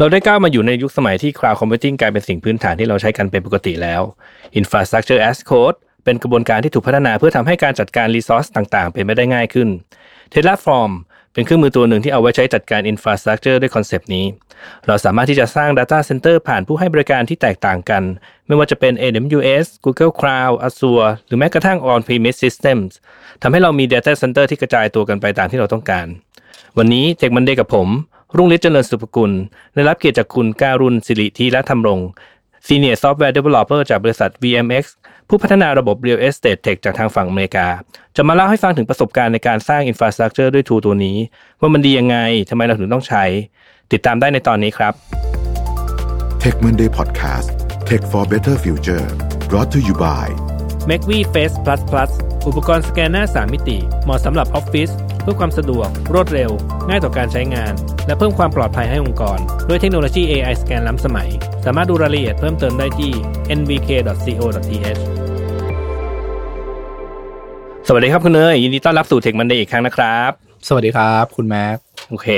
เราได้ก้าวมาอยู่ในยุคสมัยที่ Cloud Computing กลายเป็นสิ่งพื้นฐานที่เราใช้กันเป็นปกติแล้ว Infrastructure as Code เป็นกระบวนการที่ถูกพัฒนาเพื่อทำให้การจัดการ Resource ต่างๆ เป็นไปได้ง่ายขึ้น Terraform เป็นเครื่องมือตัวหนึ่งที่เอาไว้ใช้จัดการ Infrastructure ด้วยคอนเซปต์นี้ เราสามารถที่จะสร้าง Data Center ผ่านผู้ให้บริการที่แตกต่างกัน ไม่ว่าจะเป็น AWS Google Cloud Azure หรือแม้กระทั่ง On-premise Systems ทำให้เรามี Data Center ที่กระจายตัวกันไปตามที่เราต้องการ วันนี้ Tech Monday กับผม รุ่งฤทธิ์เจริญสุภกุล ได้รับเกียรติจากคุณการุณสิริธีและธรรมรง Senior Software Developer จากบริษัท VMX ผู้พัฒนาระบบ Real Estate Tech จากทางฝั่งอเมริกา จะมาเล่าให้ฟังถึงประสบการณ์ในการสร้าง Infrastructure ด้วย tool ตัวนี้ ว่ามันดียังไงทำไมเราถึงต้องใช้ ติดตามได้ในตอนนี้ครับ Tech Monday Podcast Tech for Better Future brought to you by m a c v Face Plus Plus อุปกรณ์สแกนหน้า 3 มิติ เหมาะสำหรับออฟฟิศเพื่อความสะดวก รวดเร็ว ง่ายต่อการใช้งาน และเพิ่มความปลอดภัยให้องค์กร ด้วยเทคโนโลยี AI สแกนล้ำสมัย สามารถดูรายละเอียดเพิ่มเติมได้ที่ nvk.co.th สวัสดีครับคุณเนยยินดีต้อนรับสู่ Tech Monday อีกครั้งนะครับ สวัสดีครับ คุณแม็กโอเค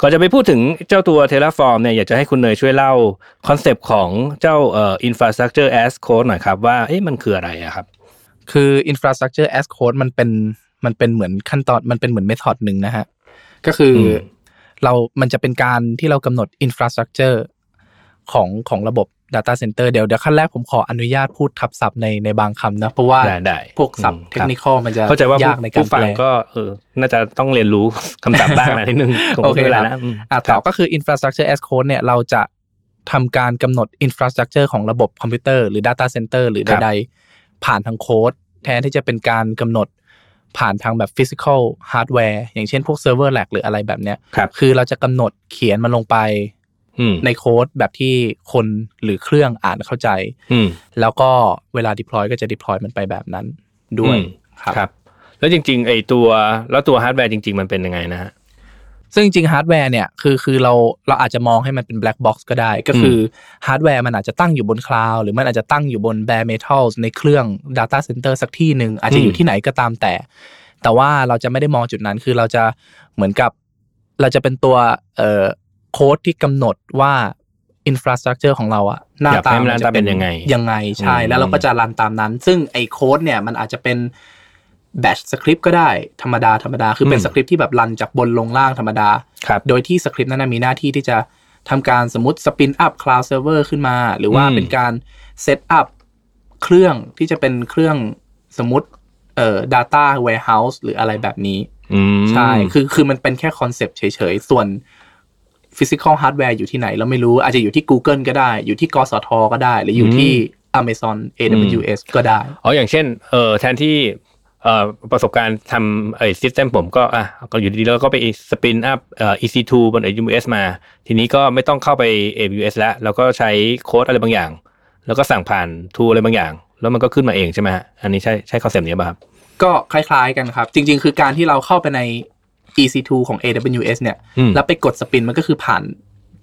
ก่อนจะไปพูดถึงเจ้าตัว Terraform เนี่ยอยากจะให้คุณเนยช่วยเล่าคอนเซปต์ของเจ้าเอ่อ Infrastructure as Code หน่อยครับว่าเอ๊ะมันคืออะไรอะครับ คือ infrastructure as code มันเป็นมันเป็นเหมือนขั้นตอนมันเป็นเหมือนเมธอดหนึ่งนะฮะก็คืออม เรามันจะเป็นการที่เรากำหนด infrastructure ของของระบบ data center เดี๋ยวเดี๋ยวขั้นแรกผมขออนุญาตพูดทับศัพท์ในในบางคำนะ เพราะว่าได้ได้พวกศัพอืท์มเทคนิคอลมันจะเข้าใจว่าผู้ยากในการผู้ฟังแปลก็เออน่าจะต้องเรียนรู้คำศัพท์บ้างนะนิดนึงผมโอเคไม่ป็นไรครับนะมอะต่อก็คือ infrastructure as code เนี่ยเราจะทำการกำหนด infrastructure ของระบบคอมพิวเตอร์หรือ data center หรือครับใดๆผ่านทางโค้ดแทนที่จะเป็นการกำหนด ผ่านทางแบบ physical hardware อย่างเช่นพวก server rack หรืออะไรแบบเนี้ยครับคือเราจะกำหนดเขียนมันลงไปอืมในโค้ดแบบที่คนหรือเครื่องอ่านเข้าใจอืมแล้วก็เวลา deploy ก็จะ deploy มันไปแบบนั้นด้วยอืมครับ แล้วจริงๆไอตัวแล้วตัวฮาร์ดแวร์จริง ๆ มันเป็นยังไงนะฮะ ซึ่งจริงๆฮาร์ดแวร์เนี่ยคือคือเราเราอาจจะมองให้มันเป็น black box ก็ได้ ก็คือฮาร์ดแวร์มันอาจจะตั้งอยู่บนคลาวด์หรือมันอาจจะตั้งอยู่บน bare metals ในเครื่อง data center สักที่หนึ่งอาจจะอยู่ที่ไหนก็ตามแต่ แต่ว่าเราจะไม่ได้มองจุดนั้นคือเราจะเหมือนกับเราจะเป็นตัวเอ่อโค้ดที่กำหนดว่า infrastructure ของเราอะหน้าตาอยากให้มันหน้าตาเป็นยังไงยังไงใช่อืมแล้วเราก็จะรันตามนั้น ซึ่งไอ้โค้ดเนี่ยมันอาจจะเป็น batch สคริปต์ก็ได้ธรรมดาธรรมดาคือเป็นอืมสคริปต์ที่แบบรันจากบนลงล่างธรรมดาครับโดยที่สคริปต์นั้นนะมีหน้าที่ที่จะทำการสมมติ spin up cloud server ขึ้นมา หรือว่าอืมเป็นการ set up เครื่องที่จะเป็นเครื่องสมมติเอ่อ data warehouse หรืออะไรแบบนี้อืมใช่ คือคือมันเป็นแค่คอนเซปต์เฉยๆ ส่วน physical hardware อยู่ที่ไหนเราไม่รู้อาจจะอยู่ที่ Google ก็ได้ อยู่ที่กสทก็ได้ หรืออยู่ที่ Amazon AWS ก็ได้อ๋ออย่างเช่นเออแทนที่เอ่อ ประสบการณ์ทำไอ้ system ผมก็อะก็อยู่ดีๆแล้วก็ไป spin up เอ่อ EC2 บน AWS มา ทีนี้ก็ไม่ต้องเข้าไป AWS แล้วแล้วก็ใช้โค้ดอะไรบางอย่าง แล้วก็สั่งผ่าน tool อะไรบางอย่าง แล้วมันก็ขึ้นมาเองใช่ไหมฮะอันนี้ใช่ใช่คอนเซปต์นี้ป่ะครับ ก็คล้ายๆกันครับ จริง ๆ คือการที่เราเข้าไปใน EC2 ของ AWS เนี่ยอืมแล้วไปกด spin มันก็คือผ่าน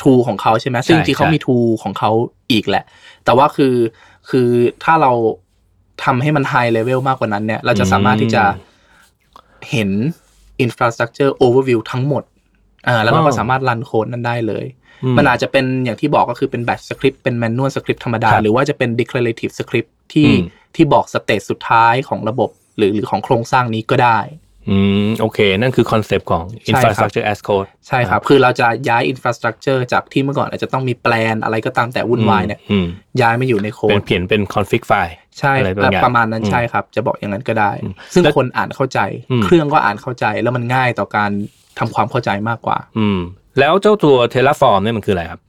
tool ของเขาใช่ไหมซึ่งใช่จริงๆเขาใช่มี tool ของเขาอีกแหละ แต่ว่าคือคือถ้าเรา ทำให้มัน high level มากกว่านั้นเนี่ย เราจะสามารถที่จะเห็น infrastructure overview ทั้งหมดอ่าแล้วเราก็สามารถรันโค้ดนั้นได้เลยอืมันอาจจะเป็นอย่างที่บอกก็คือเป็น batch script เป็น manual script ธรรมดาครับหรือว่าจะเป็น declarative script ที่อืมที่บอก state สุดท้ายของระบบ หรือหรือของโครงสร้างนี้ก็ได้ อืมโอเค นั่นคือคอนเซปต์ของใช่ครับ infrastructure as code ใช่ครับ คือเราจะย้าย infrastructure จากที่เมื่อก่อนอาจจะต้องมีแปลนอะไรก็ตามแต่วุ่นวายเนี่ยอืมย้ายมาอยู่ในโค้เป็นดเปลี่ยนเป็น config file ใช่อะไรบางอย่างประมาณนั้นอืมใช่ครับ จะบอกอย่างนั้นก็ได้อืมซึ่งแล้วคนอ่านเข้าใจอืมเครื่องก็อ่านเข้าใจแล้วมันง่ายต่อการทำความเข้าใจมากกว่า อืม แล้วเจ้าตัว Terraform เนี่ยมันคืออะไรครับ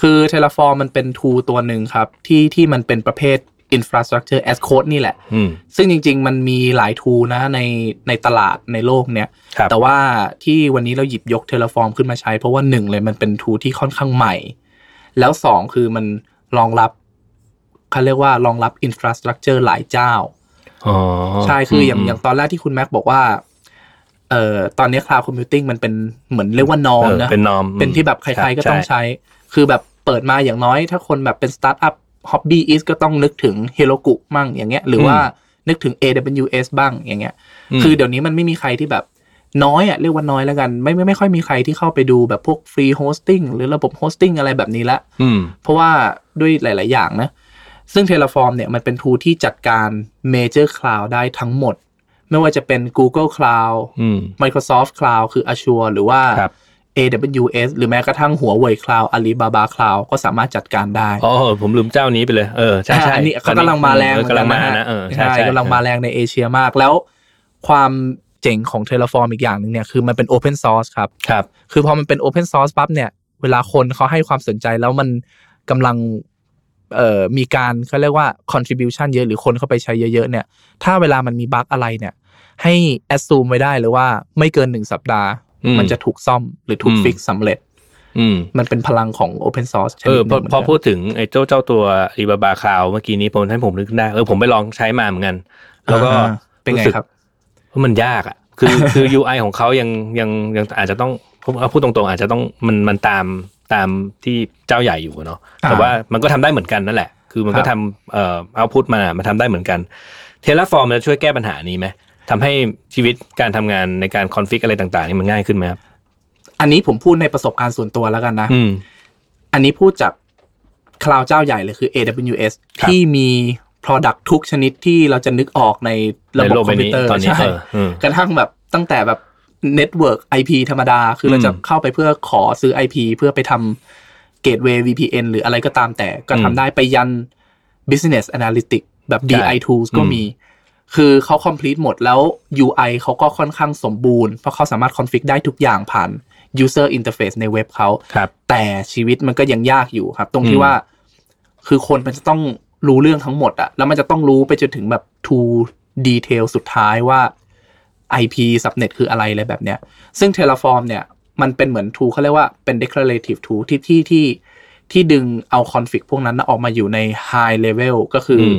คือ Terraform มันเป็น tool ตัวหนึ่งครับ ที่ที่มันเป็นประเภท infrastructure as code นี่แหละอืมซึ่งจริง ๆ มันมีหลาย tool นะในในตลาดในโลกเนี้ยครับแต่ว่าที่วันนี้เราหยิบยก Terraform ขึ้นมาใช้ เพราะว่าหนึ่งเลยมันเป็น tool ที่ค่อนข้างใหม่ แล้วสองคือมันรองรับเขาเรียกว่ารองรับ infrastructure หลายเจ้าอ๋อใช่คืออย่างอย่างตอนแรกที่คุณแม็กบอกว่าเอ่อตอนนี้ cloud computing มันเป็นเหมือนเรียกว่านอมเออนะเป็นนอมเป็นที่แบบใครๆก็ต้องใช้ คือแบบเปิดมาอย่างน้อย ถ้าคนแบบเป็นสตาร์ทอัพ hobbyist ก็ต้องนึกถึงเฮโ o กุมั่งอย่างเงี้ย หรือว่านึกถึง AWS บ้างอย่างเงี้ย คือเดี๋ยวนี้มันไม่มีใครที่แบบน้อยอะเรียกว่าน้อยแล้วกัน ไม่ไม่ไม่ค่อยมีใครที่เข้าไปดูแบบพวก free hosting หรือระบบ hosting อะไรแบบนี้ละอืมเพราะว่าด้วยหลาย ๆ อย่างนะ ซึ่ง Terraform เนี่ยมันเป็น tool ที่จัดการ major cloud ได้ทั้งหมด ไม่ว่าจะเป็น Google Cloud อืม Microsoft Cloud คือ Azure หรือว่าครับ AWS หรือแม้กระทั่งหัวเว่ย Cloud Alibaba Cloud ก็สามารถจัดการได้อ๋อผมลืมเจ้านี้ไปเลยเออใช่ใช่อันนี้เขากำลังมาแรงเออกำลังมาเหอนนะเออใช่กำลังมาแรงในเอเชียมากแล้ว ความเจ๋งของ Terraform อีกอย่างหนึ่งเนี่ยคือมันเป็น Open Source ครับครับ คือพอมันเป็น Open Source ปั๊บเนี่ยเวลาคนเขาให้ความสนใจแล้วมันกำลังเอ่อมีการเขาเรียกว่า contribution เยอะหรือคนเข้าไปใช้เยอะๆเนี่ย ถ้าเวลามันมีบั๊กอะไรเนี่ย ให้ assume ไว้ได้เลยว่าไม่เกินหนึ่งสัปดาห์อื มมันจะถูกซ่อมหรือถูกอืมฟิกสำเร็จอืมมันเป็นพลังของ Open Source ชเอนิอดหพอนึ่งเหมือนพอกันพูดถึงไอ้เจ้าเจ้าตัวอีบาบาคลาวเมื่อกี้นี้ผมให้ผมนึกได้เออผมไปลองใช้มาเหมือนกัน แล้วก็อ่าเป็นไงสึกครับว่ามันยากอะ คือคือ UI ของเขายังยังยังอาจจะต้องผมเอาพูดตรงๆ อาจจะต้องมันมันตามตามที่เจ้าใหญ่อยู่เนาะแต่อ่าว่ามันก็ทำได้เหมือนกันนั่นแหละ คือมันก็ครับทำเอ่อเอาพุทมามาทำได้เหมือนกันเทเลฟอร์มจะช่วยแก้ปัญหานี้ไหม ทำให้ชีวิตการทำงานในการ configอะไรต่าง ๆ นี่มันง่ายขึ้นไหมครับอันนี้ผมพูดในประสบการณ์ส่วนตัวแล้วกันนะอืมอันนี้พูดจาก cloud เจ้าใหญ่เลยคือ AWS ครับที่มี Product ทุกชนิดที่เราจะนึกออกในระบบคอมพิวเตอร์ในโลกใบนี้ตอนนี้ใช่เอออืมกระทั่งแบบตั้งแต่แบบ Network IP ธรรมดา คือเราจะอืมเข้าไปเพื่อขอซื้อ IP เพื่อไปทำ Gateway VPN หรืออะไรก็ตามแต่ก็อืมทำได้ไปยัน Business Analytics แบบใช่ BI Tools ก็อืมมี คือเขา complete หมดแล้ว UI เขาก็ค่อนข้างสมบูรณ์ เพราะเขาสามารถ config ได้ทุกอย่างผ่าน user interface ในเว็บเขาครับแต่ชีวิตมันก็ยังยากอยู่ครับ ตรงอืที่มว่า คือคนมันจะต้องรู้เรื่องทั้งหมดอะแล้วมันจะต้องรู้ไปจนถึงแบบ to detail สุดท้ายว่า IP subnet คืออะไรอะไรแบบเนี้ย ซึ่ง Terraform เนี่ย มันเป็นเหมือน tool เขาเรียกว่าเป็น declarative tool ที่ที่ที่ที่ดึงเอา config พวกนั้นนะออกมาอยู่ใน high level ก็คืออืม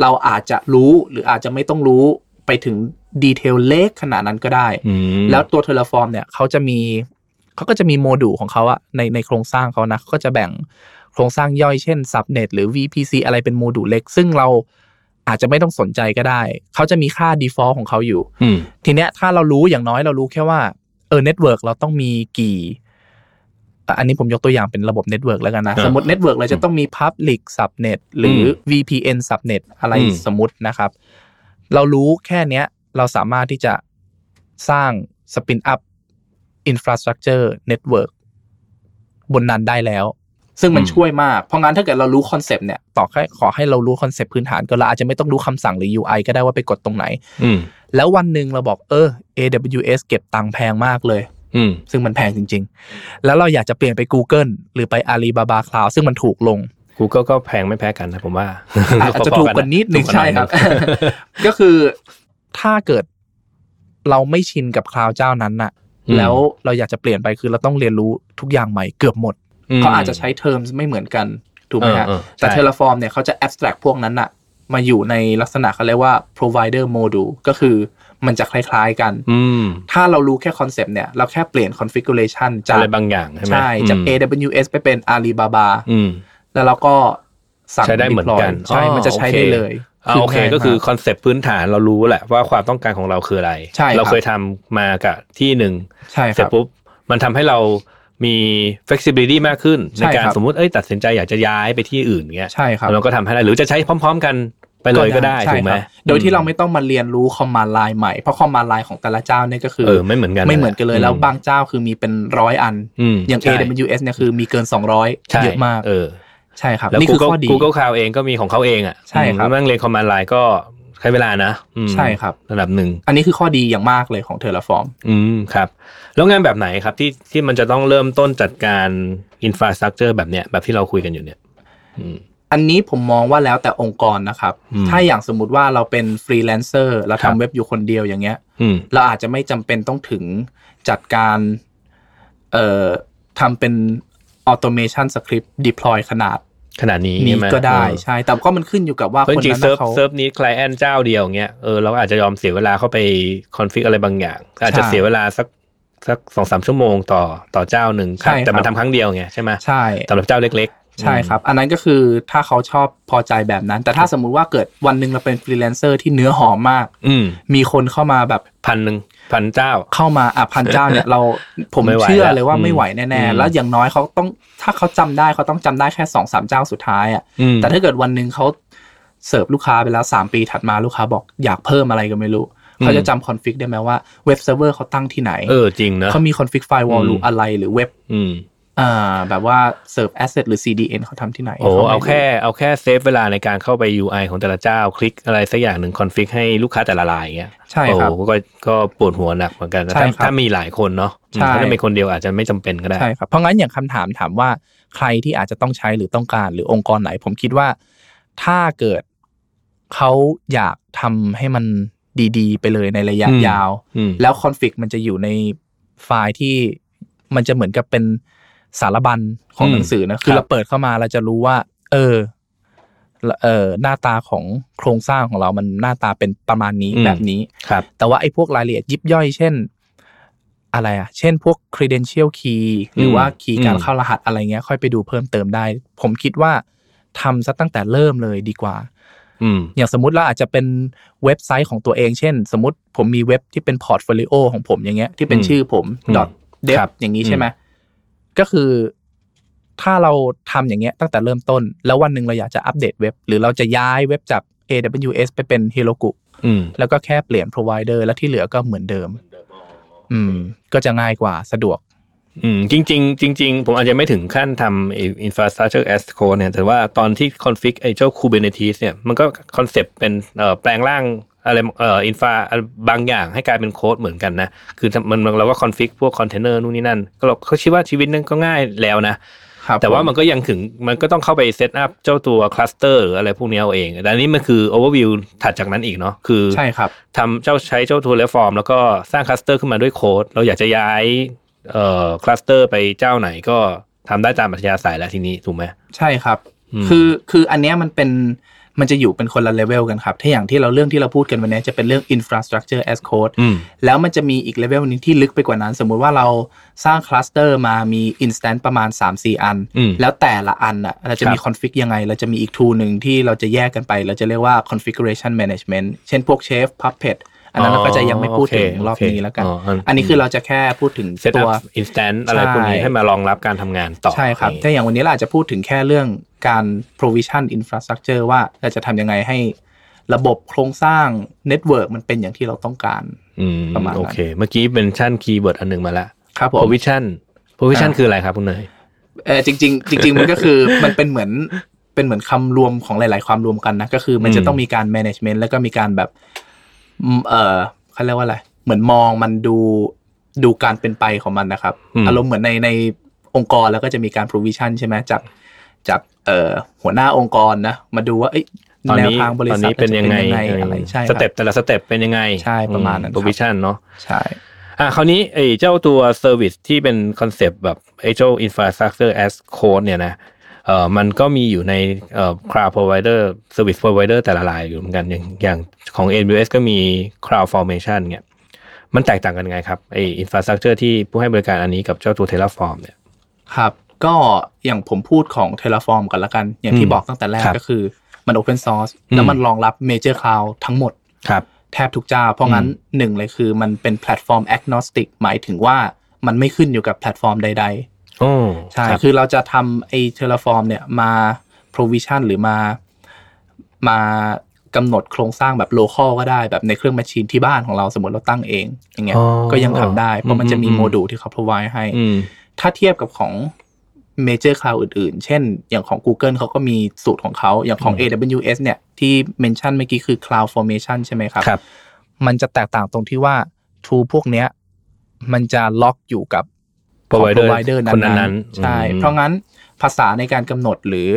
เราอาจจะรู้หรืออาจจะไม่ต้องรู้ไปถึง detail เล็กขนาดนั้นก็ได้อืมแล้วตัว Terraform เนี่ยเขาจะมีเขาก็จะมีโมดูลของเขาอะในในโครงสร้างเขานะเขาก็จะแบ่งโครงสร้างย่อยเช่น Subnet หรือ VPC อะไรเป็นโมดูลเล็ก ซึ่งเราอาจจะไม่ต้องสนใจก็ได้ เขาจะมีค่า default ของเขาอยู่อืมทีเนี้ยถ้าเรารู้อย่างน้อยเรารู้แค่ว่าเออ network เราต้องมีกี่ อะอันนี้ผมยกตัวอย่างเป็นระบบ network แล้วกันนะอ่าสมมติ network เราจะต้องมี Public Subnet หรืออืม VPN Subnet อะไรอืมสมมตินะครับ เรารู้แค่เนี้ยเราสามารถที่จะสร้าง Spin Up Infrastructure Network บนนั้นได้แล้ว ซึ่งมันอืมช่วยมาก เพราะงั้นถ้าเกิดเรารู้ concept เนี่ยต่อแค่ขอให้เรารู้ concept พื้นฐานก็เราอาจจะไม่ต้องรู้คำสั่งหรือ UI ก็ได้ว่าไปกดตรงไหนอืมแล้ววันหนึ่งเราบอกเออ AWS เก็บตังค์แพงมากเลยอืม ซึ่งมันแพงจริง ๆ แล้วเราอยากจะเปลี่ยนไป Google หรือไป Alibaba Cloud ซึ่งมันถูกลง Google ก็แพงไม่แพ้กันนะผมว่าอาจจะถูกกว่านิดนึงถูใช่ครับ ก็คือถ้าเกิดเราไม่ชินกับคลาวเจ้านั้นน่ะอืมแล้วเราอยากจะเปลี่ยนไปคือเราต้องเรียนรู้ทุกอย่างใหม่เกือบหมดเขาอาจจะใช้ terms ไม่เหมือนกันถูกไหมฮะเออเออแต่ใช่ Terraform เนี่ยเขาจะ abstract พวกนั้นน่ะ มาอยู่ในลักษณะเขาเรียกว่า provider module ก็คือ มันจะคล้าย ๆ กันอืมถ้าเรารู้แค่ concept เนี่ย เราแค่เปลี่ยน configuration จากอะไรบางอย่างใช่ไหมใช่จากอืม AWS ไปเป็น Alibaba อืมแล้วเราก็สั่งใช้ได้เหมือน deploy กันใช่อ๋อมันจะใช้โอเคได้เลยอ่าโอเคง่ายก็คือมากคอนเซปต์พื้นฐานเรารู้แหละว่าความต้องการของเราคืออะไรใช่ครับเราเคยทำมากับที่หนึ่งใช่ครับเสร็จปุ๊บมันทำให้เรามี flexibility มากขึ้นใช่ในการครับสมมุติเอ้ยตัดสินใจอยากจะย้ายไปที่อื่นเงี้ยใช่ครับเราก็ทำให้ได้หรือจะใช้พร้อม ๆ กัน ไปเลยก็ได้ใช่ถูกไหมครับโดยที่เราไม่ต้องมาเรียนรู้ command line ใหม่เพราะ command line ของแต่ละเจ้าเนี่ยก็คือเออไม่เหมือนกันไม่เหมือนกันเลยอืมแล้วบางเจ้าคือมีเป็นร้อยอันอืมอย่างใช่ AWS เนี่ยคือมีเกินใช่200 เยอะมากเออใช่ครับแล้วนี่คือ Google ข้อดี Google Cloud เองก็มีของเขาเองอะใช่ครับอืมนั่งเรียน command line ก็ใช้เวลานะอืมใช่ครับระดับหนึ่งอันนี้คือข้อดีอย่างมากเลยของ Terraform อืมครับ แล้วงานแบบไหนครับที่ที่มันจะต้องเริ่มต้นจัดการอินฟราสตรักเจอร์แบบเนี้ยแบบที่เราคุยกันอยู่เนี่ย อืมอันนี้ผมมองว่าแล้วแต่องค์กรนะครับอืมถ้าอย่างสมมุติว่าเราเป็นฟรีแลนเซอร์เราครับเราทำเว็บอยู่คนเดียวอย่างเงี้ยอืมเราอาจจะไม่จำเป็นต้องถึงจัดการ เอ่อทำเป็น automation script deploy ขนาดขนาดนี้นี้ใช่ไหมก็ได้เออใช่ แต่ก็มันขึ้นอยู่กับว่าเพราะคนจริงนั้นๆเซิร์ฟน่ะเขาเซิร์ฟนี้คลเอนเจ้าเดียวเงี้ยเออเราก็อาจจะยอมเสียเวลาเข้าไปconfig อะไรบางอย่าง อาจจะใช่เสียเวลาสักสักสองสามชั่วโมงต่อต่อเจ้าหนึ่งใช่ครับแต่มันทำครั้งเดียวไงใช่ไหมใช่สำหรับเจ้าเล็กๆ ใช่ครับ อันนั้นก็คือถ้าเขาชอบพอใจแบบนั้น แต่ถ้าสมมุติว่าเกิดวันหนึ่งเราเป็นฟรีแลนเซอร์ที่เนื้อหอมมาก อืมมีคนเข้ามาแบบพันหนึ่งพันเจ้าเข้ามาอะพันเจ้าเนี่ยเราผมไม่ไหวเชื่อแล้วเลยว่าอืมไม่ไหวอืมแน่ๆแล้วอย่างน้อยเขาต้องถ้าเขาจำได้เขาต้องจำได้แค่สองสามเจ้าสุดท้ายอะอืมแต่ถ้าเกิดวันหนึ่งเขาเสิร์ฟลูกค้าไปแล้วสามปีถัดมาลูกค้าบอกอยากเพิ่มอะไรก็ไม่รู้อืมเขาจะจำ config ได้ไหมว่า web server เขาตั้งที่ไหนเออจริงนะเขามี config firewall อืม rule อะไรหรือเว็บ อืมอ่าแบบว่า serve asset หรือ CDN เขาทำที่ไหนโอ้ไม่รู้เอาแค่เอาแค่ save เวลาในการเข้าไป UI ของแต่ละเจ้า คลิกอะไรสักอย่างหนึ่ง config ให้ลูกค้าแต่ละรายอย่างเงี้ยใช่ครับโอ้ก็ก็ปวดหัวหนักเหมือนกันนะใช่ถ้าครับถ้ามีหลายคนเนาะใช่ถ้าเป็นคนเดียวอาจจะไม่จำเป็นก็ได้ใช่ครับเพราะงั้นอย่างคำถามถามว่าใครที่อาจจะต้องใช้หรือต้องการหรือองค์กรไหน ผมคิดว่า ถ้าเกิดเขาอยากทำให้มันดีๆ ไปเลยในระยะอืมยาวอืมแล้วคอนฟิกมันจะอยู่ในไฟล์ที่มันจะเหมือนกับเป็น สารบัญของอืมหนังสือนะคือครับเราเปิดเข้ามาเราจะรู้ว่า เออเออหน้าตาของโครงสร้างของเรามันหน้าตาเป็นประมาณนี้แบบนี้ครับ แต่ว่าไอ้พวกรายละเอียดยิบย่อย เช่น อะไรอะ เช่นพวก credential key หรือว่าคีย์การอืมเข้ารหัสอะไรเงี้ย ค่อยไปดูเพิ่มเติมได้ ผมคิดว่าทำซะตั้งแต่เริ่มเลยดีกว่าอืมอย่างสมมติเราอาจจะเป็นเว็บไซต์ของตัวเอง เช่น สมมติผมมีเว็บที่เป็น portfolio ของผมอย่างเงี้ย ที่เป็นอืมชื่อผมอืม dot dev ครับอย่างนี้อืมใช่ไหม ก็คือ ถ้าเราทำอย่างเงี้ยตั้งแต่เริ่มต้น แล้ววันหนึ่งเราอยากจะอัปเดตเว็บ หรือเราจะย้ายเว็บจาก AWS ไปเป็น Heroku อืมแล้วก็แค่เปลี่ยน provider แล้วที่เหลือก็เหมือนเดิม อืม ก็จะง่ายกว่าสะดวก อืม จริง ๆ จริง ๆ ผมอาจจะไม่ถึงขั้นทำไอ้ infrastructure as code เนี่ย แต่ว่าตอนที่ config ไอ้เจ้า Kubernetes เนี่ย มันก็ concept เป็นเอ่อแปลงร่าง อะไรเอ่อ infra บางอย่างให้กลายเป็นโค้ดเหมือนกันนะ คือมันมันเราก็ config พวกคอนเทนเนอร์นู่นนี่นั่นก็เราเขาคิดว่าชีวิตนั้นก็ง่ายแล้วนะครับแต่ว่าผมมันก็ยังถึงมันก็ต้องเข้าไป set up เจ้าตัว cluster หรืออะไรพวกนี้เอาเองแต่อันนี้มันคือ overview ถัดจากนั้นอีกเนาะคือใช่ครับทำเจ้าใช้เจ้าตัว Terraform แล้วก็สร้าง cluster ขึ้นมาด้วยโค้ดเราอยากจะย้ายเอ่อ cluster ไปเจ้าไหนก็ทำได้ตามอัธยาศัยแล้วทีนี้ถูกไหมใช่ครับอืมคือคืออันเนี้ยมันเป็น มันจะอยู่เป็นคนละเลเวลกันครับ ถ้าอย่างที่เราเรื่องที่เราพูดกันวันนี้จะเป็นเรื่อง infrastructure as code อืมแล้วมันจะมีอีกเลเวลนึงที่ลึกไปกว่านั้น สมมุติว่าเราสร้าง cluster มามี instance ประมาณ 3-4 อันอืมแล้วแต่ละอันอะเราจะมีครับ config ยังไง เราจะมีอีก tool หนึ่งที่เราจะแยกกันไป เราจะเรียกว่า configuration management เช่นพวก Chef Puppet อันนั้นเราก็จะยังไม่พูดถึงรอบนี้แล้วกัน อันนี้คือเราจะแค่พูดถึง set up ตัว instance อะไรพวกนี้ใช่ให้มารองรับการทำงานต่อ ใช่ครับนี่ถ้าอย่างวันนี้เราอาจจะพูดถึงแค่เรื่องการ provision infrastructure ว่าเราจะทำยังไงให้ระบบโครงสร้าง network มันเป็นอย่างที่เราต้องการอืมประมาณนั้นโอเค เมื่อกี้เป็น keyword อันหนึ่งมาแล้วครับผม provision provision อ่าคืออะไรครับคุณเนยเออจริงๆจริงๆมันก็คือมันเป็นเหมือนเป็นเหมือนคำรวมของหลาย ๆ ความรวมกันนะ ก็คือมันจะอืมต้องมีการ management แล้วก็มีการแบบอืม เออเขาเรียกว่าอะไรเหมือนมองมันดูดูการเป็นไปของมันนะครับ อารมณ์เหมือนในในองค์กรแล้วก็จะมีการ provision ใช่ไหมจากจากเอ่อหัวหน้าองค์กรนะมาดูว่าเอ้ยตอนแนวนี้ทางบริษัทตอนษัทนี้เป็นยังไงจะอะไรใช่ครับ step แต่ละ step เป็นยังไงใช่ประมาณนั้นครับ provision เนาะใช่อะคราวนี้ไอ้เจ้าตัว Service ที่เป็นคอนเซปต์แบบไอ้เจ้า Infrastructure as Code เนี่ยนะ เอ่อมันก็มีอยู่ในเอ่อ Cloud Provider Service Provider แต่ละรายอยู่เหมือนกันอย่างอย่างของ AWS ก็มี Cloud Formation เนี่ยมันแตกต่างกันยังไงครับไอ้ Infrastructure ที่ผู้ให้บริการอันนี้กับเจ้าตัว Terraform เนี่ยครับก็อย่างผมพูดของ Terraform กันละกัน อย่างที่อืมบอกตั้งแต่แรกครับก็คือมัน Open Source อืมแล้วมันรองรับ Major Cloud ทั้งหมดครับแทบทุกเจ้า เพราะงั้นหนึ่งเลยคือมันเป็นแพลตฟอร์ม agnostic หมายถึงว่ามันไม่ขึ้นอยู่กับแพลตฟอร์มใดโอ้ๆ ใช่ครับคือเราจะทำไอ้ Terraform เนี่ยมา provision หรือมา มากำหนดโครงสร้างแบบ local ก็ได้แบบในเครื่อง machine ที่บ้านของเราสมมติเราตั้งเอง อย่างเงี้ยอ๋อก็ยังทำได้ เพราะมันจะมีอืมโมดูลที่เขา provide ให้อืมถ้าเทียบกับของ Major Cloud อื่นๆ เช่น อย่างของ Google เขาก็มีสูตรของเขา อย่างของ AWS เนี่ย ที่เมนชั่นเมื่อกี้คือ Cloud Formation ใช่ไหมครับครับมันจะแตกต่างตรงที่ว่า tool พวกเนี้ย มันจะล็อกอยู่กับของ Provider provider คนนั้นั้นนๆๆใช่อืมเพราะงั้นภาษาในการกำหนดหรือ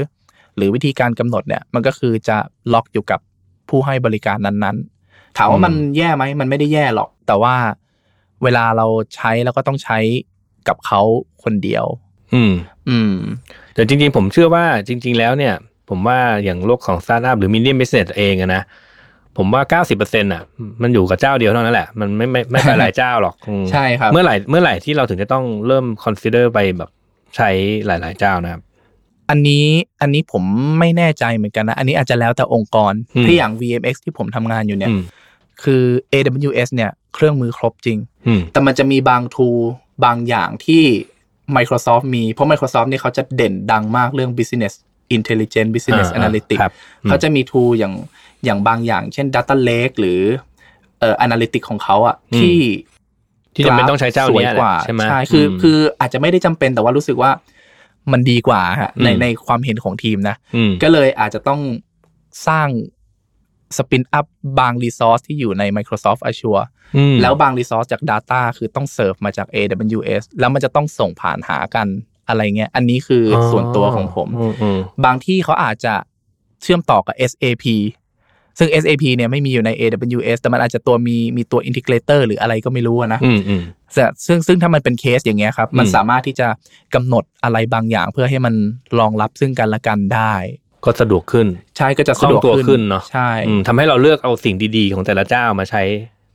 หรือวิธีการกำหนดเนี่ย มันก็คือจะล็อกอยู่กับผู้ให้บริการนั้นๆ ถามว่ามันแย่ไหมมันไม่ได้แย่หรอก แต่ว่าเวลาเราใช้แล้วก็ต้องใช้กับเขาคนเดียว อืม อืม แต่จริง ๆ ผมเชื่อว่าจริง ๆ แล้วเนี่ย ผมว่าอย่างโลกของสตาร์ทอัพหรือ medium business เองอะนะ ผมว่า 90%อะ มันอยู่กับเจ้าเดียวเท่านั้นแหละ มันไม่ไม่ไม่ไปหลายเจ้าหรอกอืมใช่ครับ เมื่อไหร่เมื่อไหร่ที่เราถึงจะต้องเริ่ม consider ไปแบบใช้หลาย ๆ เจ้านะครับ อันนี้อันนี้ผมไม่แน่ใจเหมือนกันนะ อันนี้อาจจะแล้วแต่องค์กรอืมที่อย่าง VMX ที่ผมทำงานอยู่เนี่ยอืมคือ AWS เนี่ย เครื่องมือครบจริงอืมแต่มันจะมีบางทูบางอย่างที่ Microsoft มี เพราะ Microsoft เนี่ยเขาจะเด่นดังมากเรื่อง business intelligence business อ่า analytics ครับอืมเขาจะมี tool อย่าง อย่างบางอย่างเช่น data lake หรือเอ่อ analytics ของเขาอะอืมที่ที่จำเป็นต้องใช้เจ้า service เนี้ยแหละว่าใช่ไหมใช่คืออืมคืออาจจะไม่ได้จำเป็นแต่ว่ารู้สึกว่ามันดีกว่าฮะในอืมในความเห็นของทีมนะอืมก็เลยอาจจะต้องสร้าง spin up บาง resource ที่อยู่ใน Microsoft Azure อืมแล้วบาง resource จาก Data คือต้องเสิร์ฟมาจาก AWS แล้วมันจะต้องส่งผ่านหากันอะไรเงี้ย อันนี้คืออส่วนตัวของผมอืมอืมบางที่เขาอาจจะเชื่อมต่อกับ SAP ซึ่ง SAP เนี่ยไม่มีอยู่ใน AWS แต่มันอาจจะตัวมีมีตัวอินทิเกรเตอร์หรืออะไรก็ไม่รู้อะนะอืมอืมแต่ซึ่งซึ่งถ้ามันเป็นเคสอย่างเงี้ยครับ มันอืมสามารถที่จะกำหนดอะไรบางอย่าง เพื่อให้มันรองรับซึ่งกันและกันได้ ก็สะดวกขึ้น ใช่ก็จะคล่สะองดวกตัวขึ้นขึ้นเนาะใช่อืมทำให้เราเลือกเอาสิ่งดีๆ ของแต่ละเจ้ามาใช้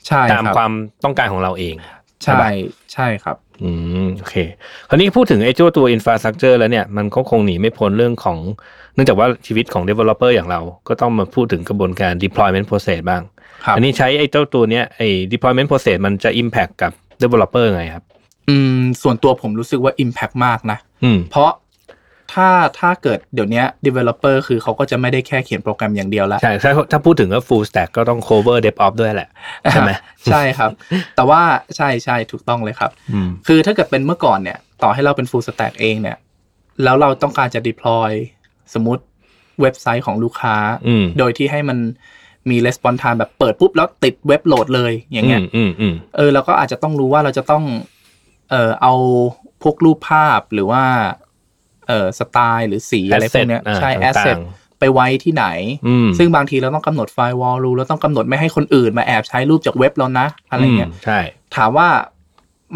ใช่ตามครับความต้องการของเราเอง ใช่ใช่ครับอืมโอเค คราวนี้พูดถึงไอ้เจ้าตัว infrastructure แล้วเนี่ยมันก็คงหนีไม่พ้นเรื่องของเนื่องจากว่าชีวิตของ developer อย่างเราก็ต้องมาพูดถึงกระบวนการ deployment process บ้างครับอันนี้ใช้ไอ้เจ้าตัวเนี้ยไอ้ deployment process มันจะ impact กับ developer ไงครับ อืม ส่วนตัวผมรู้สึกว่า Impact มากนะอืมเพราะถ้าถ้าเกิดเดี๋ยวนี้ developer คือเขาก็จะไม่ได้แค่เขียนโปรแกรมอย่างเดียวแล้ว ใช่ถ้าถ้าพูดถึงก็ full stack ก็ต้อง cover DevOps ด้วยแหละ ใช่ไหมใช่ครับ แต่ว่าใช่ใช่ถูกต้องเลยครับอืมคือถ้าเกิดเป็นเมื่อก่อนเนี่ย ต่อให้เราเป็น full stack เองเนี่ย แล้วเราต้องการจะ deploy สมมติเว็บไซต์ของลูกค้าอืมโดยที่ให้มันมี response time แบบเปิดปุ๊บแล้วติดเว็บโหลดเลยอย่างเงี้ยอืมอืมอืมเออเราก็อาจจะต้องรู้ว่าเราจะต้อง เออเอาพวกรูปภาพหรือว่า เออสไตล์หรือสีอะไรพวกเนี้ยอ่าใช่แอสต่างๆเซทไปไว้ที่ไหนอืมซึ่งบางทีเราต้องกำหนดไฟล์วอลรูเราต้องกำหนดไม่ให้คนอื่นมาแอบใช้รูปจากเว็บเรานะ อะไรเงี้ยมใช่ ถามว่า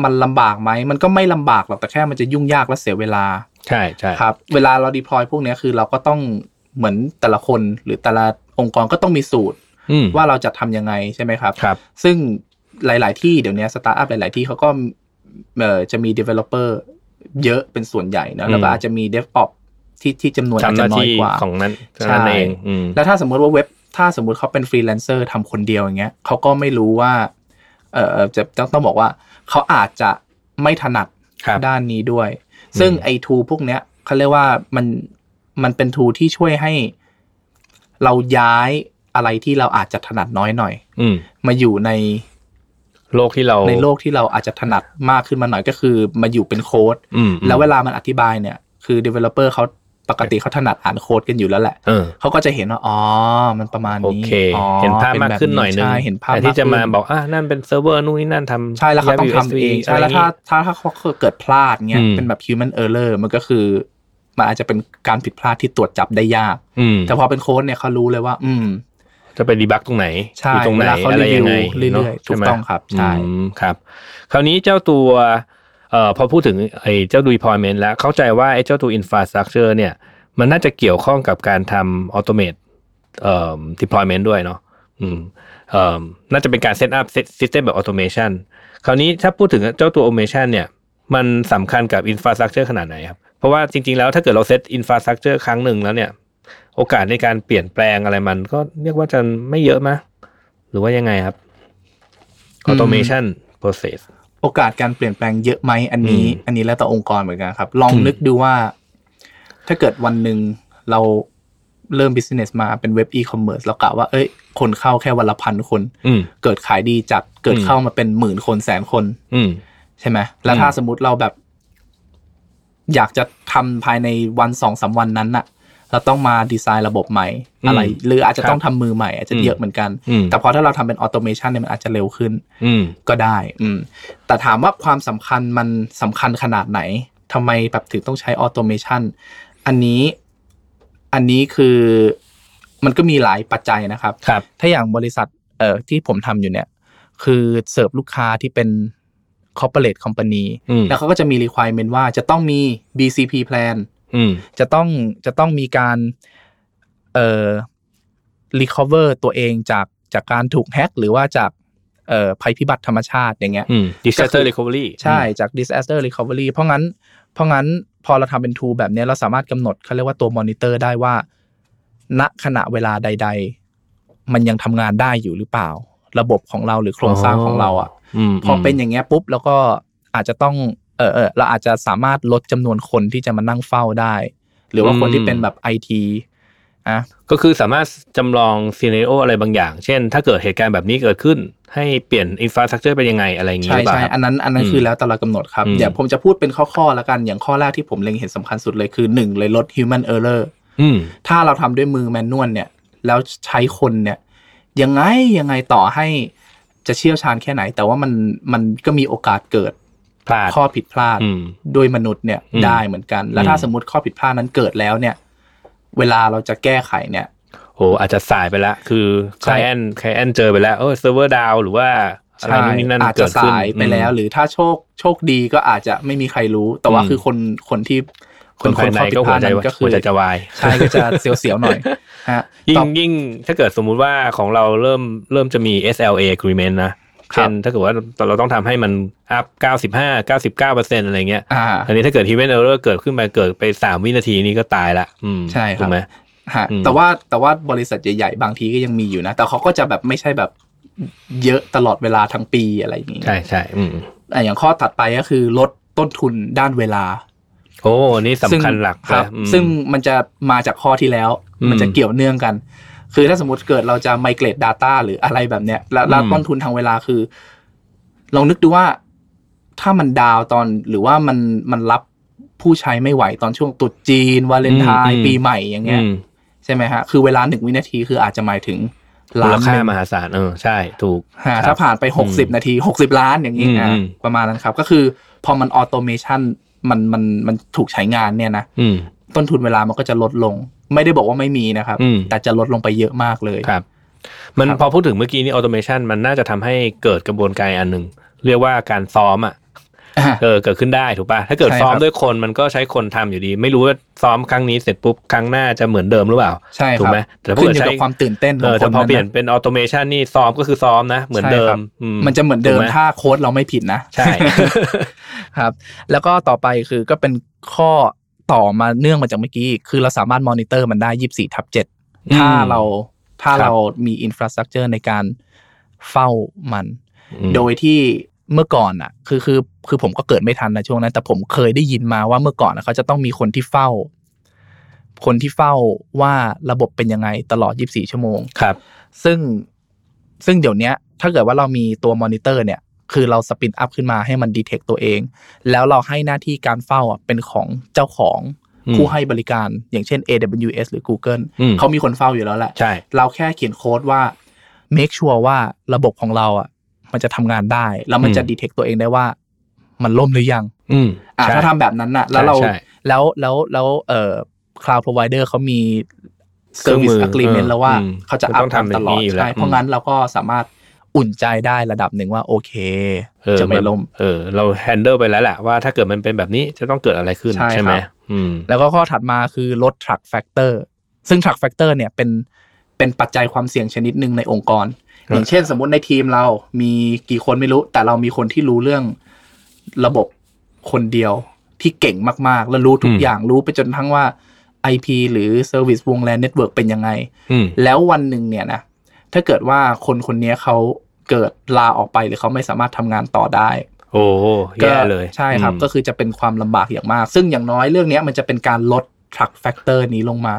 มันลำบากไหม มันก็ไม่ลำบากหรอกแต่แค่มันจะยุ่งยากและเสียเวลา ใช่ใช่ครับเวลาเรา deploy พวกเนี้ยคือเราก็ต้องเหมือนแต่ละคนหรือแต่ละองค์กรก็ต้องมีสูตรอืมว่าเราจะทำยังไงใช่ไหมครับครับ ซึ่งหลาย ๆ ที่เดี๋ยวนี้สตาร์ทอัพหลาย ๆ ที่เขาก็เอ่อจะมี developer เยอะเป็นส่วนใหญ่นะแล้วก็อืมอาจจะมี DevOps ที่ที่จำนวนอาจทำหจะน้าน้อยที่กว่าของนั้นใช่นั่นเองอืมแล้วถ้าสมมุติว่าเว็บ ถ้าสมมุติเขาเป็นฟรีแลนเซอร์ทำคนเดียวอย่างเงี้ยเขาก็ไม่รู้ว่าเออจะต้องต้องบอกว่าเขาอาจจะไม่ถนัดครับด้านนี้ด้วย ซึ่งไอ้ทูพวกเนี้ยเขาเรียกว่ามันมันเป็นทูที่ช่วยให้เราย้ายอะไรที่เราอาจจะถนัดน้อยหน่อย อืมมาอยู่ในโลกที่เราในโลกที่เราอาจจะถนัดมากขึ้นมาหน่อยก็คือ มาอยู่เป็นโค้ดอืมแล้วเวลามันอธิบายเนี่ย คือ developer เขา ปกติเขาถนัดอ่านโค้ดกันอยู่แล้วแหละเออเขาก็จะเห็นว่าอ๋อมันประมาณนี้โอเคอ๋อเห็นภาพมากขึ้นหน่อยนึงใช่เห็นภาพแต่ที่จะมาขึ้นบอกอะนั่นเป็นเซิร์ฟเวอร์นู่นนี่นั่นทำใช่แล้วเขาต้องทำ USB เองใช่แล้วถ้าถ้าถ้าเขาเกิดพลาดเงี้ยอืมเป็นแบบ human error มันก็คือมันอาจจะเป็นการผิดพลาดที่ตรวจจับได้ยากอืมแต่พอเป็นโค้ดเนี่ยเขารู้เลยว่า อืม จะไปดีบักตรงไหนใช่อยู่ตรงไหนเวลาเขาอะไรยังไงรีวิวเรื่อยๆนะถูกใช่ไหมต้องครับใช่อืมครับ คราวนี้เจ้าตัว เอ่อพอพูดถึงไอ้เจ้า deployment แล้วเข้าใจว่าไอ้เจ้าตัว infrastructure เนี่ยมันน่าจะเกี่ยวข้องกับการทำ automate เอ่อ deployment ด้วยเนาะอืมเอ่อน่าจะเป็นการ set up system แบบ automation คราวนี้ถ้าพูดถึงเจ้าตัว automation เนี่ยมันสำคัญกับ infrastructure ขนาดไหนครับ เพราะว่าจริง ๆ แล้วถ้าเกิดเราเซต infrastructure ครั้งหนึ่งแล้วเนี่ย โอกาสในการเปลี่ยนแปลงอะไรมัน ก็เรียกว่าจะไม่เยอะมะหรือว่ายังไงครับ automation process โอกาสการเปลี่ยนแปลงเยอะไหมอันนี้อืมอันนี้แล้วแต่องค์กรเหมือนกันครับ ลองอืมนึกดูว่า ถ้าเกิดวันหนึ่งเราเริ่ม business มาเป็นเว็บ e-commerce เรากะว่าเอ้ย คนเข้าแค่วันละพันคนอืมเกิดขายดีจัดเกิดอืมเข้ามาเป็นหมื่นคนแสนคนอืมใช่ไหมแล้วอืมถ้าสมมติเราแบบ อยากจะทำภายในวันสองสามวันนั้นน่ะ เราต้องมาดีไซน์ระบบใหม่อะไร หรืออาจจะต้องทำมือใหม่อาจจะเยอะเหมือนกันอืมแต่พอถ้าเราทำเป็นออโตเมชันเนี่ยมันอาจจะเร็วขึ้นอืมก็ได้ อืมแต่ถามว่าความสำคัญมันสำคัญขนาดไหนทำไมแบบถึงต้องใช้ automation อันนี้อันนี้คือมันก็มีหลายปัจจัยนะครับครับถ้าอย่างบริษัทเอ่อที่ผมทำอยู่เนี่ย คือเสิร์ฟลูกค้าที่เป็น corporate company อืมแล้วเขาก็จะมี requirement ว่าจะต้องมี BCP plan อืม จะต้องจะต้องมีการเอ่อ recover ตัวเองจากจากการถูกแฮ็กหรือว่าจากเอ่อภัยพิบัติธรรมชาติอย่างเงี้ยอืม disaster ก็คือ recovery ใช่จาก disaster recovery เพราะงั้น เพราะงั้นพอเราทำเป็น tool แบบเนี้ยเราสามารถกำหนดเขาเรียกว่าตัว monitor ได้ว่า ณขณะเวลาใด ๆ มันยังทำงานได้อยู่หรือเปล่า ระบบของเราหรือโครงสร้างของเราอะอืมพอเป็นอย่างเงี้ยปุ๊บแล้วก็อาจจะต้อง เออเออเราอาจจะสามารถลดจำนวนคนที่จะมานั่งเฝ้าได้ หรือว่าคนที่เป็นแบบไอทีอะก็คือสามารถจำลอง scenario อะไรบางอย่าง เช่น ถ้าเกิดเหตุการณ์แบบนี้เกิดขึ้น ให้เปลี่ยน infrastructure เป็นยังไงอะไรอย่างงี้ใช่หรือเปล่าใช่ครับอันนั้นอันนั้นอืมคือแล้วแต่เรากำหนดครับอืมเดี๋ยวผมจะพูดเป็นข้อๆแล้วกันอย่างข้อแรกที่ผมเล็งเห็นสำคัญสุดเลยคือหนึ่งเลยลด human error อืมถ้าเราทำด้วยมือ manual เนี่ย แล้วใช้คนเนี่ย ยังไงยังไงต่อให้จะเชี่ยวชาญแค่ไหน แต่ว่ามันมันก็มีโอกาสเกิด พลาดข้อผิดพลาดอืมโดยมนุษย์เนี่ยอืมได้เหมือนกัน แล้วอืมถ้าสมมติข้อผิดพลาดนั้นเกิดแล้วเนี่ย เวลาเราจะแก้ไขเนี่ยโอ้อาจจะสายไปแล้วคือคใช่ client client เจอไปแล้วเออเซิร์ฟเวอร์ down หรือว่าอะไรนู่นนี่นั่นอาจจะเกิดขึ้นสายไปแล้ว หรือถ้าโชคโชคดีก็อาจจะไม่มีใครรู้ แต่ว่าอืมคือคนคนที่คนภายในข้อผิดก็พหัวลาดใจนั้นก็คืหัวอใจจะวายใช่ก็จะเสียวๆหน่อยฮะยิ่ต่งอยิ่งถ้าเกิดสมมุติว่าของเราเริ่มเริ่มจะมี SLA agreement นะครับ เช่นถ้าเกิดว่าเราต้องทำให้มันอัพ 95 99เปอร์เซ็นต์อะไรเงี้ยอ่าอันนี้ถ้าเกิด event error เกิดขึ้นมาเกิดไปสามวินาทีนี้ก็ตายละอืมใช่ครับถูกไหมฮะอืมแต่ว่าแต่ว่าบริษัทใหญ่ๆ บางทีก็ยังมีอยู่นะ แต่เขาก็จะแบบไม่ใช่แบบเยอะตลอดเวลาทั้งปีอะไรอย่างนี้ใช่ใช่อืมอะอย่างข้อถัดไปก็คือลดต้นทุนด้านเวลา โอ้นี่สำคัญหลักครับเลยอืมซึ่งมันจะมาจากข้อที่แล้วอืมมันจะเกี่ยวเนื่องกัน คือถ้าสมมติเกิดเราจะ migrate data หรืออะไรแบบเนี้ย แล้วแล้วอืมต้นทุนทางเวลาคือลองนึกดูว่าถ้ามันดาวตอนหรือว่ามันมันรับผู้ใช้ไม่ไหวตอนช่วงตรุษจีนวาเลนไทน์ปีใหม่อย่างเงี้ยอืมใช่ไหมฮะ คือเวลาหนึ่งวินาทีคืออาจจะหมายถึงมูล้าลนค่าหนึ่งมหาศาลเออใช่ถูกฮะครับถ้าผ่านไปหกสิบนาทีหกสิบล้านอย่างนี้อืมอะอืมประมาณนั้นครับ ก็คือพอมันออโตเมชันมันมันมันถูกใช้งานเนี่ยนะอืมต้นทุนเวลามันก็จะลดลง ไม่ได้บอกว่าไม่มีนะครับอืมแต่จะลดลงไปเยอะมากเลยครับมันครับพอพูดถึงเมื่อกี้นี่ออโตเมชันมันน่าจะทำให้เกิดกระบวนการอันหนึ่งเรียกว่าการซ้อมอะอะเออเกิดขึ้นได้ถูกป่ะถ้าเกิดใช่ซ้อมครับด้วยคนมันก็ใช้คนทำอยู่ดี ไม่รู้ว่าซ้อมครั้งนี้เสร็จปุ๊บครั้งหน้าจะเหมือนเดิมหรือเปล่าใช่คถูรักบไหมแต่ถ้าขึ้นเกิดอยู่ใช้กับความตื่นเต้นขเอองอคแต่นพอนั้นเปลี่ยนนะเป็นออโตเมชันนี่ซ้อมก็คือซ้อมนะ เหมือนเดิมใช่ครับอืมมันจะเหมือนเดิมถูกไหมถ้าโค้ดเราไม่ผิดนะ ใช่ครับ แล้วก็ต่อไปคือก็เป็นข้อ ต่อมาเนื่องมาจากเมื่อกี้ คือเราสามารถมอนิเตอร์มันได้ยี่สี่ทับเจ็ดถ้าเราถ้าครับเรามี infrastructure ในการเฝ้ามันอืมโดยที่เมื่อก่อนอะ คือคือคือผมก็เกิดไม่ทันนะช่วงนั้น แต่ผมเคยได้ยินมาว่าเมื่อก่อนอะเขาจะต้องมีคนที่เฝ้า คนที่เฝ้าว่าระบบเป็นยังไงตลอด 24 ชั่วโมงครับ ซึ่งซึ่งเดี๋ยวเนี้ยถ้าเกิดว่าเรามีตัวมอนิเตอร์เนี่ย คือเราสปินอัพขึ้นมาให้มันดีเทคตัวเอง แล้วเราให้หน้าที่การเฝ้าอะเป็นของเจ้าของอืมผู้ให้บริการอย่างเช่น AWS หรือ Google อืมเขามีคนเฝ้าอยู่แล้วแหละใช่เราแค่เขียนโค้ดว่า make sure ว่าระบบของเราอะ มันจะทำงานได้ แล้วมันจะดีเทคตัวเองได้ว่า มันล่มหรือยัง อืมอะใช่ถ้าทำแบบนั้นน่ะ แล้วเราใช่แล้วแล้วแล้วเอ่อ cloud provider เขามีเครื่องมื service อ agreement เออแล้วว่าอืมเขาจะมันอัต้พองทำตลอดแบบนี้อยู่แล้วใช่เพราะอืมงั้นเราก็สามารถ อุ่นใจได้ระดับหนึ่งว่าโอเคเออจะไม่ล่มเออ เราแฮนเดิลไปแล้วแหละว่าถ้าเกิดมันเป็นแบบนี้จะต้องเกิดอะไรขึ้นใช่ใช่ไหมครับอืมแล้วก็ข้อถัดมาคือลด truck factor ซึ่ง truck factor เนี่ยเป็นเป็นปัจจัยความเสี่ยงชนิดหนึ่งในองค์กรครับอย่างเช่นสมมติในทีมเรามีกี่คนไม่รู้ แต่เรามีคนที่รู้เรื่องระบบคนเดียวที่เก่งมาก ๆ แล้วรู้ทุกอย่างรู้ไปจนทั้งว่า IP หรือ Service วงแลน Network เป็นยังไงอืมแล้ววันหนึ่งเนี่ยนะ ถ้าเกิดว่าคนคนนี้เขา เกิดลาออกไปหรือเขาไม่สามารถทำงานต่อได้ โอ้ก็แย่เลยใช่ครับอืมก็คือจะเป็นความลำบากอย่างมาก ซึ่งอย่างน้อยเรื่องเนี้ยมันจะเป็นการลด truck factor นี้ลงมา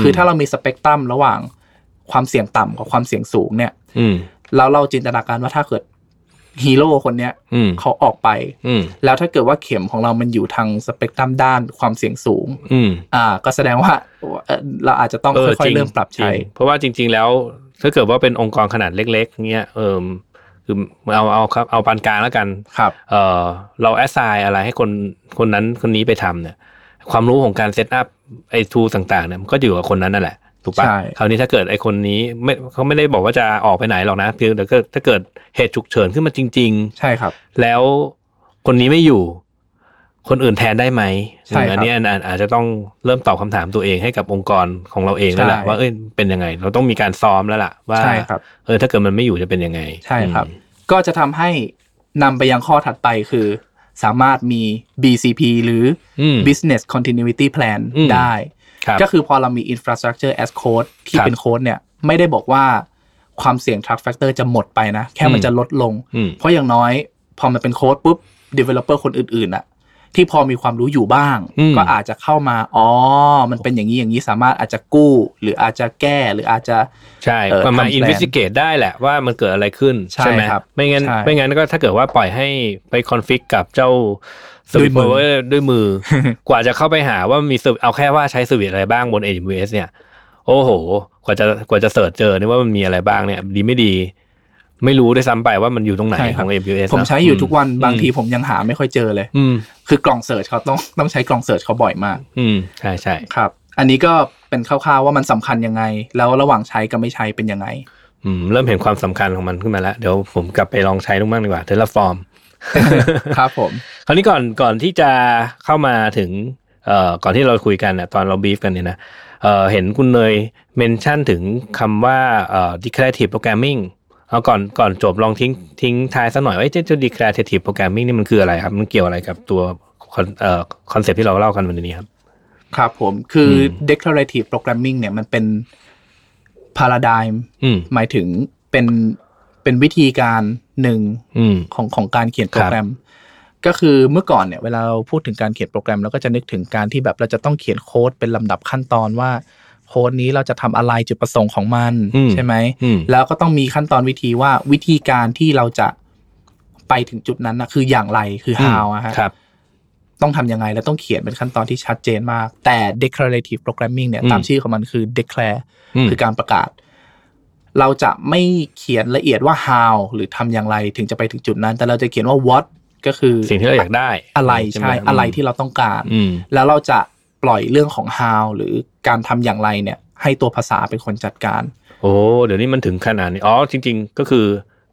คือถ้าเรามีสเปกตรัมระหว่างความเสี่ยงต่ำกับความเสี่ยงสูงเนี่ยอืมแล้วเราจินตนาการว่าถ้าเกิดฮีโร่คนเนี้ยอืมเขาออกไปอืมแล้วถ้าเกิดว่าเข็มของเรามันอยู่ทางสเปกตรัมด้านความเสี่ยงสูงอืมอ่า ก็แสดงว่าเอ่อเราอาจจะต้องค่อยๆเริ่มปรับใช้จงเพราะว่าจริง ๆ แล้ว ถ้าเกิดว่าเป็นองค์กรขนาดเล็กๆเงี้ยเออคือเอาเอาครับเอาปานกลางแล้วกันครับเออเรา assign อะไรให้คนคนนั้นคนนี้ไปทำเนี่ย ความรู้ของการ setupไอ้ทูต่างๆเนี่ยมันก็อยู่กับคนนั้นนั่นแหละถูกปะใช่คราวนี้ถ้าเกิดไอ้คนนี้ไม่เขาไม่ได้บอกว่าจะออกไปไหนหรอกนะเพียงแต่ก็ถ้าเกิดเหตุฉุกเฉินขึ้นมาจริง ๆ ใช่ครับ แล้วคนนี้ไม่อยู่ คนอื่นแทนได้ไหมใช่ครับอันนี้อันอันอาจจะต้องเริ่มตอบคำถามตัวเองให้กับองค์กรของเราเองแล้วล่ะใช่ว่าเอ้ยเป็นยังไง เราต้องมีการซ้อมแล้วล่ะ ว่าใช่ครับเออถ้าเกิดมันไม่อยู่จะเป็นยังไง ใช่ครับอืมก็จะทำให้นำไปยังข้อถัดไปคือ สามารถมี BCP หรืออืม Business Continuity Plan อืมได้ครับก็คือพอเรามี Infrastructure as Code ที่ครับเป็นโค้ดเนี่ยไม่ได้บอกว่าความเสี่ยง trust factor จะหมดไปนะ แค่มันอืมจะลดลงอืมเพราะอย่างน้อย พอมันเป็นโค้ดปุ๊บ developer คนอื่นๆอะ ที่พอมีความรู้อยู่บ้างอืมก็อาจจะเข้ามาอ๋อมันเป็นอย่างนี้อย่างนี้สามารถอาจจะกู้ หรืออาจจะแก้หรืออาจจะใช่เอ่อประมาณทำแพลนอินวิส i เกตได้แหละว่ามันเกิดอะไรขึ้นใช่ไหมครับไม่งั้นใช่ไม่งั้นก็ถ้าเกิดว่าปล่อยให้ไป config กับเจ้าเซิร์ฟเวอร์ด้วยมือ กว่าจะเข้าไปหาว่ามี service เอาแค่ว่าใช้สวิตอะไรบ้างบน AWS เนี่ย โอ้โห กว่าจะกว่าจะ search เจอเนี่ยว่ามันมีอะไรบ้างเนี่ย ดีไม่ดี ไม่รู้ด้วยซ้ำไปว่ามันอยู่ตรงไหนใช่คขรับอง AWS ผมเนอะใช้อยู่ทุกวันอืมบางทีผมยังหาไม่ค่อยเจอเลย อืมคือกล่อง search เขาต้องต้องใช้กล่อง search เขาบ่อยมาก อืมใช่ใช่ครับ อันนี้ก็เป็นคร่าวๆว่ามันสำคัญยังไง แล้วระหว่างใช้กับไม่ใช้เป็นยังไง อืมเริ่มเห็นความสำคัญของมันขึ้นมาแล้ว เดี๋ยวผมกลับไปลองใช้ดูบ้างดีกว่า Terraform ครับผม คราวนี้ก่อนก่อนที่จะเข้ามาถึงเอ่อก่อนที่เราคุยกันน่ะตอนเราบีฟกันเนี่ยนะเอ่อเห็นคุณเนยเมนชั่นถึงคำว่าเอ่อ declarative programming เอาก่อนก่อนจบลองทิ้งทิ้งทายสักหน่อยว่าเอ้ยเจ้า declarative programming นี่มันคืออะไรครับ มันเกี่ยวอะไรกับตัวคอนเอ่อ concept ที่เราเล่ากันวันนี้ครับ ครับผมคืออม declarative programming เนี่ยมันเป็น paradigm อืมหมายถึงเป็นเป็นวิธีการหนึ่งอืมของของการเขียนโปรแกรม ก็คือเมื่อก่อนเนี่ยเวลาเราพูดถึงการเขียนโปรแกรมเราก็จะนึกถึงการที่แบบเราจะต้องเขียนโค้ดเป็นลำดับขั้นตอนว่า โค้ดนี้เราจะทำอะไรจุดประสงค์ของมันอืมใช่ไหมอืมแล้วก็ต้องมีขั้นตอนวิธีว่าวิธีการที่เราจะไปถึงจุดนั้นนะคืออย่างไรคือ how อะฮะครับ ต้องทำยังไงและต้องเขียนเป็นขั้นตอนที่ชัดเจนมาก แต่ declarative programming เนี่ยอืมตามชื่อของมันคือ declare อืมคือการประกาศ เราจะไม่เขียนละเอียดว่า how หรือทำอย่างไรถึงจะไปถึงจุดนั้น แต่เราจะเขียนว่า what ก็คือ สิ่งที่เราอยากได้ อะไรหมใช่ อะไรที่เราต้องการอืมแล้วเราจะ ปล่อยเรื่องของ how หรือการทำอย่างไรเนี่ย ให้ตัวภาษาเป็นคนจัดการ โอ้เดี๋ยวนี้มันถึงขนาดนี้อ๋อจริง ๆ ก็คือ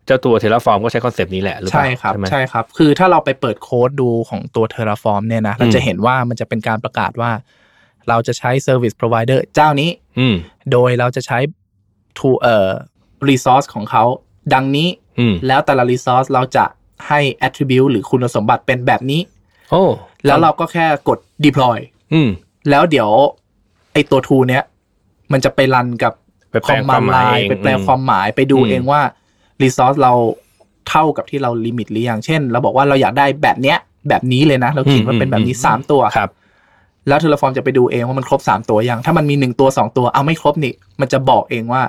เจ้าตัว Terraform ก็ใช้คอนเซปต์นี้แหละหรือเปล่าใช่ครับไหมใช่ครับ คือถ้าเราไปเปิดโค้ดดูของตัว Terraform เนี่ยนะเราจะเห็นว่ามันจะเป็นการประกาศว่า เราจะใช้ Service Provider เจ้านี้อืมโดยเราจะใช้ to เอ่อ resource ของเขาดังนี้อืมแล้วแต่ละ resource เราจะให้ attribute หรือคุณสมบัติเป็นแบบนี้ โอ้ แล้วเราก็แค่กด deploy อืม แล้วเดี๋ยวไอตัว tool เนี้ยมันจะไปรันกับไปแปลงความหมายเองไปแปลอืมความหมายไปดูอืมเองว่า resource เราเท่ากับที่เรา limit หรือยังเช่นเราบอกว่าเราอยากได้แบบเนี้ย แบบนี้เลยนะ เราเขียนว่าเป็นแบบนี้สามตัวครับแล้ว Terraform จะไปดูเองว่ามันครบสามตัวยัง ถ้ามันมีหนึ่งตัวสองตัว เอาไม่ครบนี่ มันจะบอกเองว่า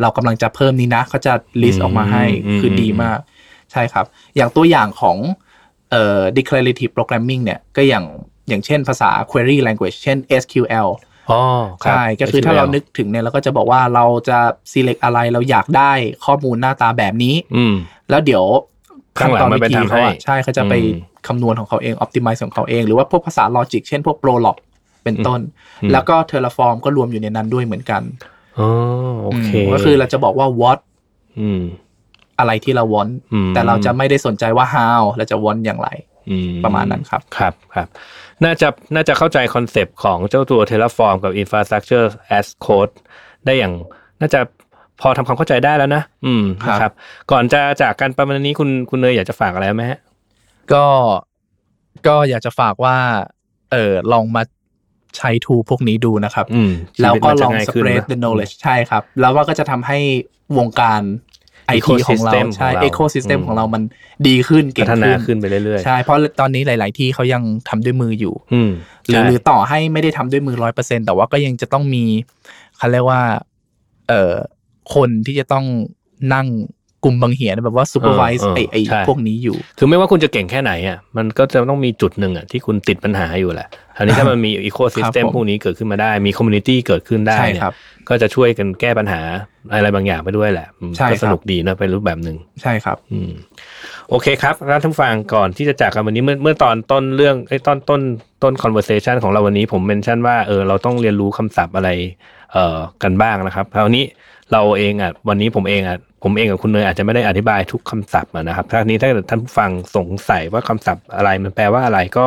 เรากำลังจะเพิ่มนี้นะ เขาจะ list ออกมาให้อืมคือดีมาก ใช่ครับ อย่างตัวอย่างของเอ่อ declarative programming เนี่ย ก็อย่าง อย่างเช่นภาษา query language เช่น SQL อ๋อครับใช่ก็คือถ้าเรานึกกถึงเนี่ยเราก็จะบอกว่าเราจะ select อะไรเราอยากได้ข้อมูลหน้าตาแบบนี้อืมแล้วเดี๋ยวข้างหลังมันไปวิธีทำให้เขาอะใช่เขาจะไปอืมคำนวณของเขาเอง optimize ของเขาเอง หรือว่าพวกภาษา logic เช่นพวก prolog เป็นต้นอืมแล้วก็ terraform ก็รวมอยู่ในนั้นด้วยเหมือนกันอ๋อโอเคอืมก็คือเราจะบอกว่า what อืมอะไรที่เรา want อืมแต่เราจะไม่ได้สนใจว่า how เราจะ want อย่างไรอื ประมาณนั้นครับ ครับครับ น่าจะน่าจะเข้าใจคอนเซปต์ของเจ้าตัว Terraform กับ Infrastructure as Code ได้อย่างน่าจะพอทำความเข้าใจได้แล้วนะ อืมครับนะครับก่อนจะจากกันประมาณนี้คุณคุณเนยอยากจะฝากอะไรไหมฮะ ก็ก็อยากจะฝากว่า เออลองมาใช้ tool พวกนี้ดูนะครับอืมแล้วก็ลองชีวิตมันจะง่ายขึ้น spread นะ the knowledge ใช่ครับ แล้วว่าก็จะทำให้วงการ ไอทีของเรา Ecosystem ใช่ของเรา ecosystem อืมของเรามันดีขึ้นเก่พังฒนาขึ้นขึ้นไปเรื่อยๆใช่เพราะตอนนี้หลาย ๆ ที่เขายังทำด้วยมืออยู่อืมหรือใช่หรือต่อให้ไม่ได้ทำด้วยมือร้อยเปอร์เซ็นแต่ว่าก็ยังจะต้องมีเขาเรียกว่า เอ่อคนที่จะต้องนั่ง กลุ่มบางเหียนแบบว่า supervise เออเออไอไอใช่พวกนี้อยู่ คือไม่ว่าคุณจะเก่งแค่ไหนอะมันก็จะต้องมีจุดหนึ่งอะที่คุณติดปัญหาอยู่แหละคราวนี้ถ้ามันมี ecosystem ครับผมพวกนี้เกิดขึ้นมาได้มี community เกิดขึ้นได้ใช่เนี่ยครับก็จะช่วยกันแก้ปัญหาอะไรบางอย่างไปด้วยแหละอืมใช่ก็ครับสนุกดีนะเป็นรูปแบบหนึ่งใช่ครับ อืมโอเคครับท่านผู้ฟังก่อนที่จะจากกันวันนี้เมื่อเมื่อตอนต้นเรื่องไอ้ยต้นต้นต้น conversation ของเราวันนี้ผม mention ว่าเออเราต้องเรียนรู้คำศัพท์อะไร เอ่อกันบ้างนะครับคราวนี้เราเองอะวันนี้ผมเองอะ ผมเองกับคุณเนยอาจจะไม่ได้อธิบายทุกคำศัพท์อะนะครับถ้านี้ถ้าเกิดท่านผู้ฟังสงสัยว่าคำศัพท์อะไรมันแปลว่าอะไรก็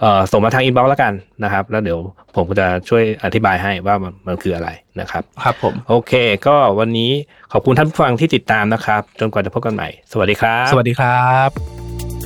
เอ่อส่งมาทาง inbox แล้วกันนะครับ แล้วเดี๋ยวผมก็จะช่วยอธิบายให้ว่ามันมันคืออะไรนะครับ ครับผม โอเค ก็วันนี้ขอบคุณท่านผู้ฟังที่ติดตามนะครับ จนกว่าจะพบกันใหม่ สวัสดีครับ สวัสดีครับ